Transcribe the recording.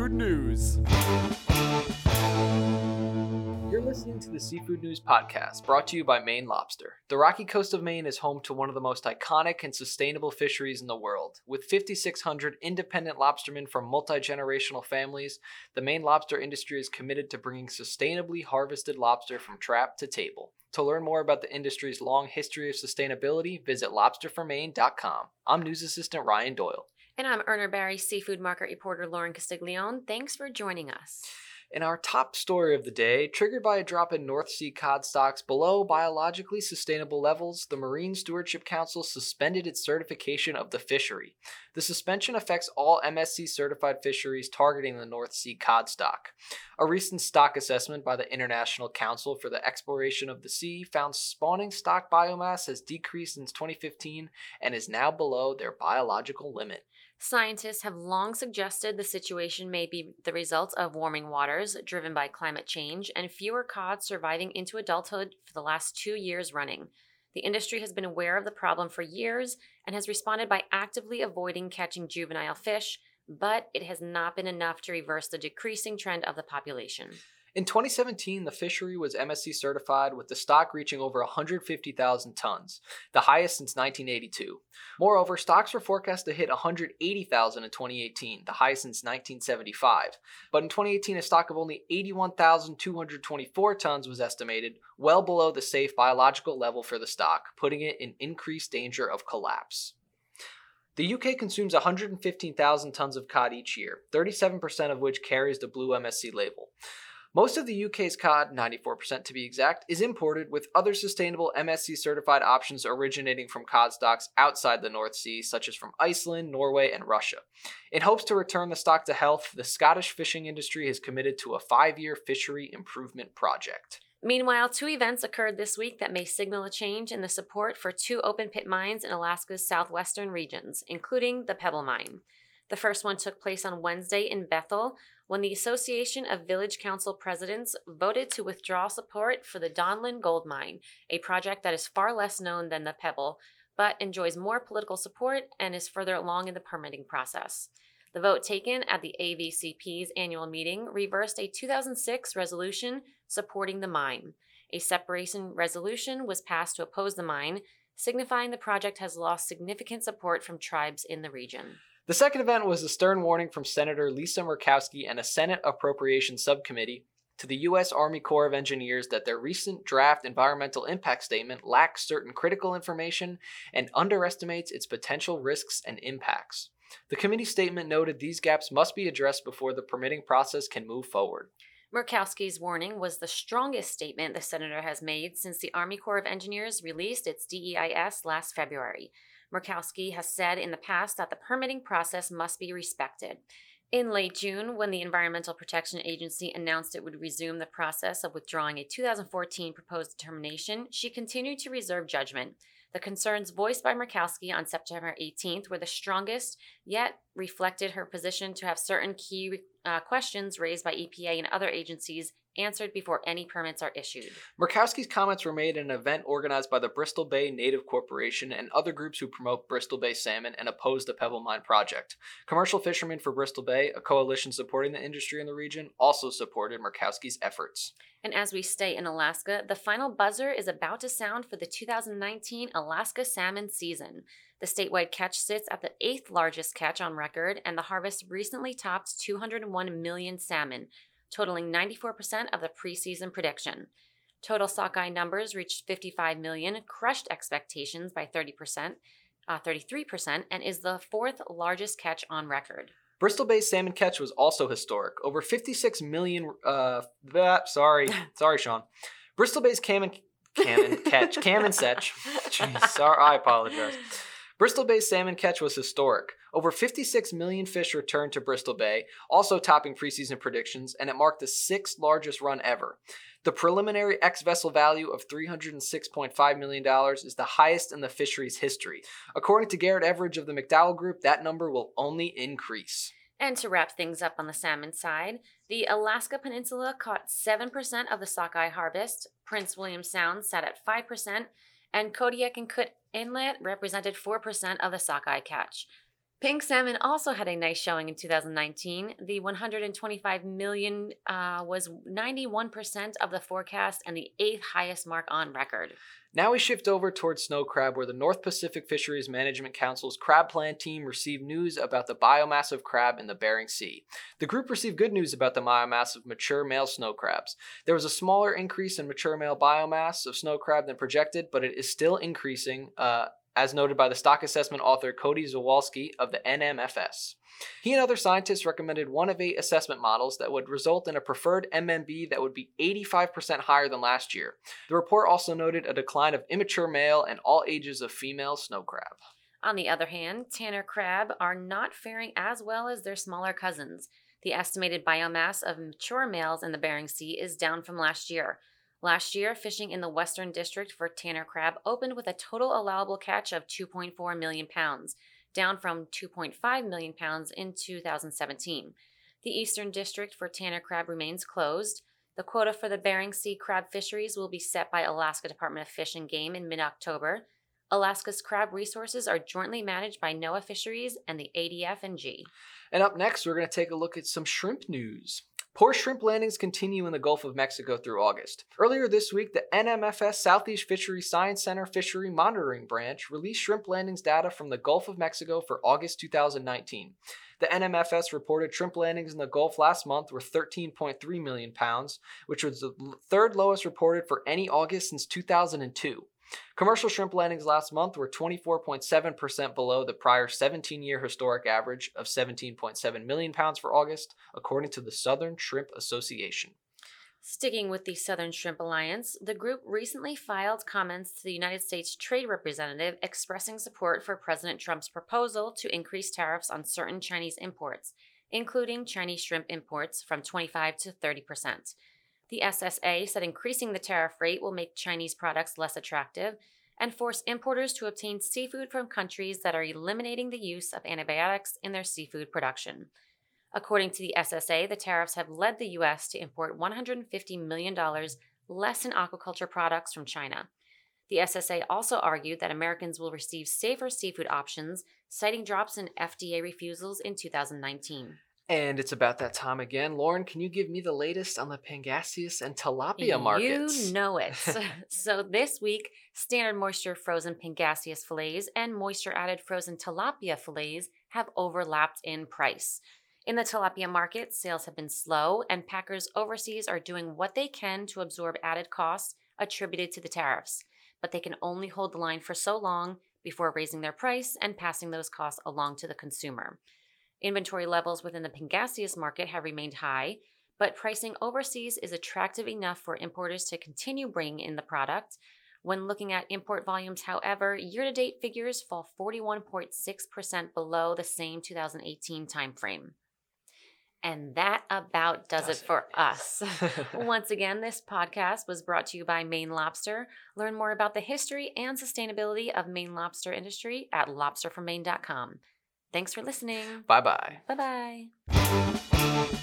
Seafood news. You're listening to the Seafood News Podcast, brought to you by Maine Lobster. The rocky coast of Maine is home to one of the most iconic and sustainable fisheries in the world. With 5,600 independent lobstermen from multi generational families, the Maine lobster industry is committed to bringing sustainably harvested lobster from trap to table. To learn more about the industry's long history of sustainability, visit lobsterfrommaine.com. I'm News Assistant Ryan Doyle. And I'm Urner Barry Seafood Market Reporter Lauren Castiglione. Thanks for joining us. In our top story of the day, triggered by a drop in North Sea cod stocks below biologically sustainable levels, the Marine Stewardship Council suspended its certification of the fishery. The suspension affects all MSC certified fisheries targeting the North Sea cod stock. A recent stock assessment by the International Council for the Exploration of the Sea found spawning stock biomass has decreased since 2015 and is now below their biological limit. Scientists have long suggested the situation may be the result of warming waters driven by climate change and fewer cod surviving into adulthood for the last two years running. The industry has been aware of the problem for years and has responded by actively avoiding catching juvenile fish, but it has not been enough to reverse the decreasing trend of the population. In 2017, the fishery was MSC certified with the stock reaching over 150,000 tons, the highest since 1982. Moreover, stocks were forecast to hit 180,000 in 2018, the highest since 1975. But in 2018, a stock of only 81,224 tons was estimated, well below the safe biological level for the stock, putting it in increased danger of collapse. The UK consumes 115,000 tons of cod each year, 37% of which carries the blue MSC label. Most of the UK's cod, 94% to be exact, is imported, with other sustainable MSC certified options originating from cod stocks outside the North Sea, such as from Iceland, Norway, and Russia. In hopes to return the stock to health, the Scottish fishing industry has committed to a five year fishery improvement project. Meanwhile, two events occurred this week that may signal a change in the support for two open pit mines in Alaska's southwestern regions, including the Pebble Mine. The first one took place on Wednesday in Bethel, when the Association of Village Council Presidents voted to withdraw support for the Donlin Gold Mine, a project that is far less known than the Pebble, but enjoys more political support and is further along in the permitting process. The vote taken at the AVCP's annual meeting reversed a 2006 resolution supporting the mine. A separation resolution was passed to oppose the mine, signifying the project has lost significant support from tribes in the region. The second event was a stern warning from Senator Lisa Murkowski and a Senate Appropriations Subcommittee to the U.S. Army Corps of Engineers that their recent draft environmental impact statement lacks certain critical information and underestimates its potential risks and impacts. The committee statement noted these gaps must be addressed before the permitting process can move forward. Murkowski's warning was the strongest statement the senator has made since the Army Corps of Engineers released its DEIS last February. Murkowski has said in the past that the permitting process must be respected. In late June, when the Environmental Protection Agency announced it would resume the process of withdrawing a 2014 proposed determination, she continued to reserve judgment. The concerns voiced by Murkowski on September 18th were the strongest, yet reflected her position to have certain key uh, questions raised by EPA and other agencies answered before any permits are issued. Murkowski's comments were made at an event organized by the Bristol Bay Native Corporation and other groups who promote Bristol Bay salmon and oppose the Pebble Mine project. Commercial Fishermen for Bristol Bay, a coalition supporting the industry in the region, also supported Murkowski's efforts. And as we stay in Alaska, the final buzzer is about to sound for the 2019 Alaska salmon season. The statewide catch sits at the eighth largest catch on record, and the harvest recently topped 201 million salmon, totaling 94% of the preseason prediction. Total sockeye numbers reached 55 million, crushed expectations by 30%, uh, 33%, and is the fourth largest catch on record. Bristol Bay's salmon catch was also historic. Over 56 million. Uh, sorry, sorry, Sean. Bristol Bay's salmon, salmon catch, salmon setch. Jeez, sorry, I apologize. Bristol Bay's salmon catch was historic. Over 56 million fish returned to Bristol Bay, also topping preseason predictions, and it marked the sixth largest run ever. The preliminary ex vessel value of $306.5 million is the highest in the fishery's history. According to Garrett Evridge of the McDowell Group, that number will only increase. And to wrap things up on the salmon side, the Alaska Peninsula caught 7% of the sockeye harvest, Prince William Sound sat at 5%, and Kodiak and Cook Inlet represented 4% of the sockeye catch. Pink salmon also had a nice showing in 2019. The 125 million uh, was 91% of the forecast and the eighth highest mark on record. Now we shift over towards snow crab, where the North Pacific Fisheries Management Council's crab plan team received news about the biomass of crab in the Bering Sea. The group received good news about the biomass of mature male snow crabs. There was a smaller increase in mature male biomass of snow crab than projected, but it is still increasing. Uh, as noted by the stock assessment author Cody Szuwalski of the NMFS. He and other scientists recommended one of eight assessment models that would result in a preferred MMB that would be 85% higher than last year. The report also noted a decline of immature male and all ages of female snow crab. On the other hand, tanner crab are not faring as well as their smaller cousins. The estimated biomass of mature males in the Bering Sea is down from last year. Last year, fishing in the Western District for tanner crab opened with a total allowable catch of 2.4 million pounds, down from 2.5 million pounds in 2017. The Eastern District for tanner crab remains closed. The quota for the Bering Sea crab fisheries will be set by Alaska Department of Fish and Game in mid October. Alaska's crab resources are jointly managed by NOAA Fisheries and the ADF and G. And up next, we're going to take a look at some shrimp news. Poor shrimp landings continue in the Gulf of Mexico through August. Earlier this week, the NMFS Southeast Fishery Science Center Fishery Monitoring Branch released shrimp landings data from the Gulf of Mexico for August 2019. The NMFS reported shrimp landings in the Gulf last month were 13.3 million pounds, which was the third lowest reported for any August since 2002. Commercial shrimp landings last month were 24.7% below the prior 17 year historic average of 17.7 million pounds for August, according to the Southern Shrimp Association. Sticking with the Southern Shrimp Alliance, the group recently filed comments to the United States Trade Representative expressing support for President Trump's proposal to increase tariffs on certain Chinese imports, including Chinese shrimp imports, from 25 to 30 percent. The SSA said increasing the tariff rate will make Chinese products less attractive and force importers to obtain seafood from countries that are eliminating the use of antibiotics in their seafood production. According to the SSA, the tariffs have led the U.S. to import $150 million less in aquaculture products from China. The SSA also argued that Americans will receive safer seafood options, citing drops in FDA refusals in 2019. And it's about that time again. Lauren, can you give me the latest on the Pangasius and tilapia markets? You know it. so this week, standard moisture frozen Pangasius fillets and moisture added frozen tilapia fillets have overlapped in price. In the tilapia market, sales have been slow, and packers overseas are doing what they can to absorb added costs attributed to the tariffs. But they can only hold the line for so long before raising their price and passing those costs along to the consumer. Inventory levels within the Pangasius market have remained high, but pricing overseas is attractive enough for importers to continue bringing in the product. When looking at import volumes, however, year to date figures fall 41.6% below the same 2018 timeframe. And that about does, does it for it. us. Once again, this podcast was brought to you by Maine Lobster. Learn more about the history and sustainability of Maine lobster industry at lobsterfrommaine.com. Thanks for listening. Bye bye. Bye bye.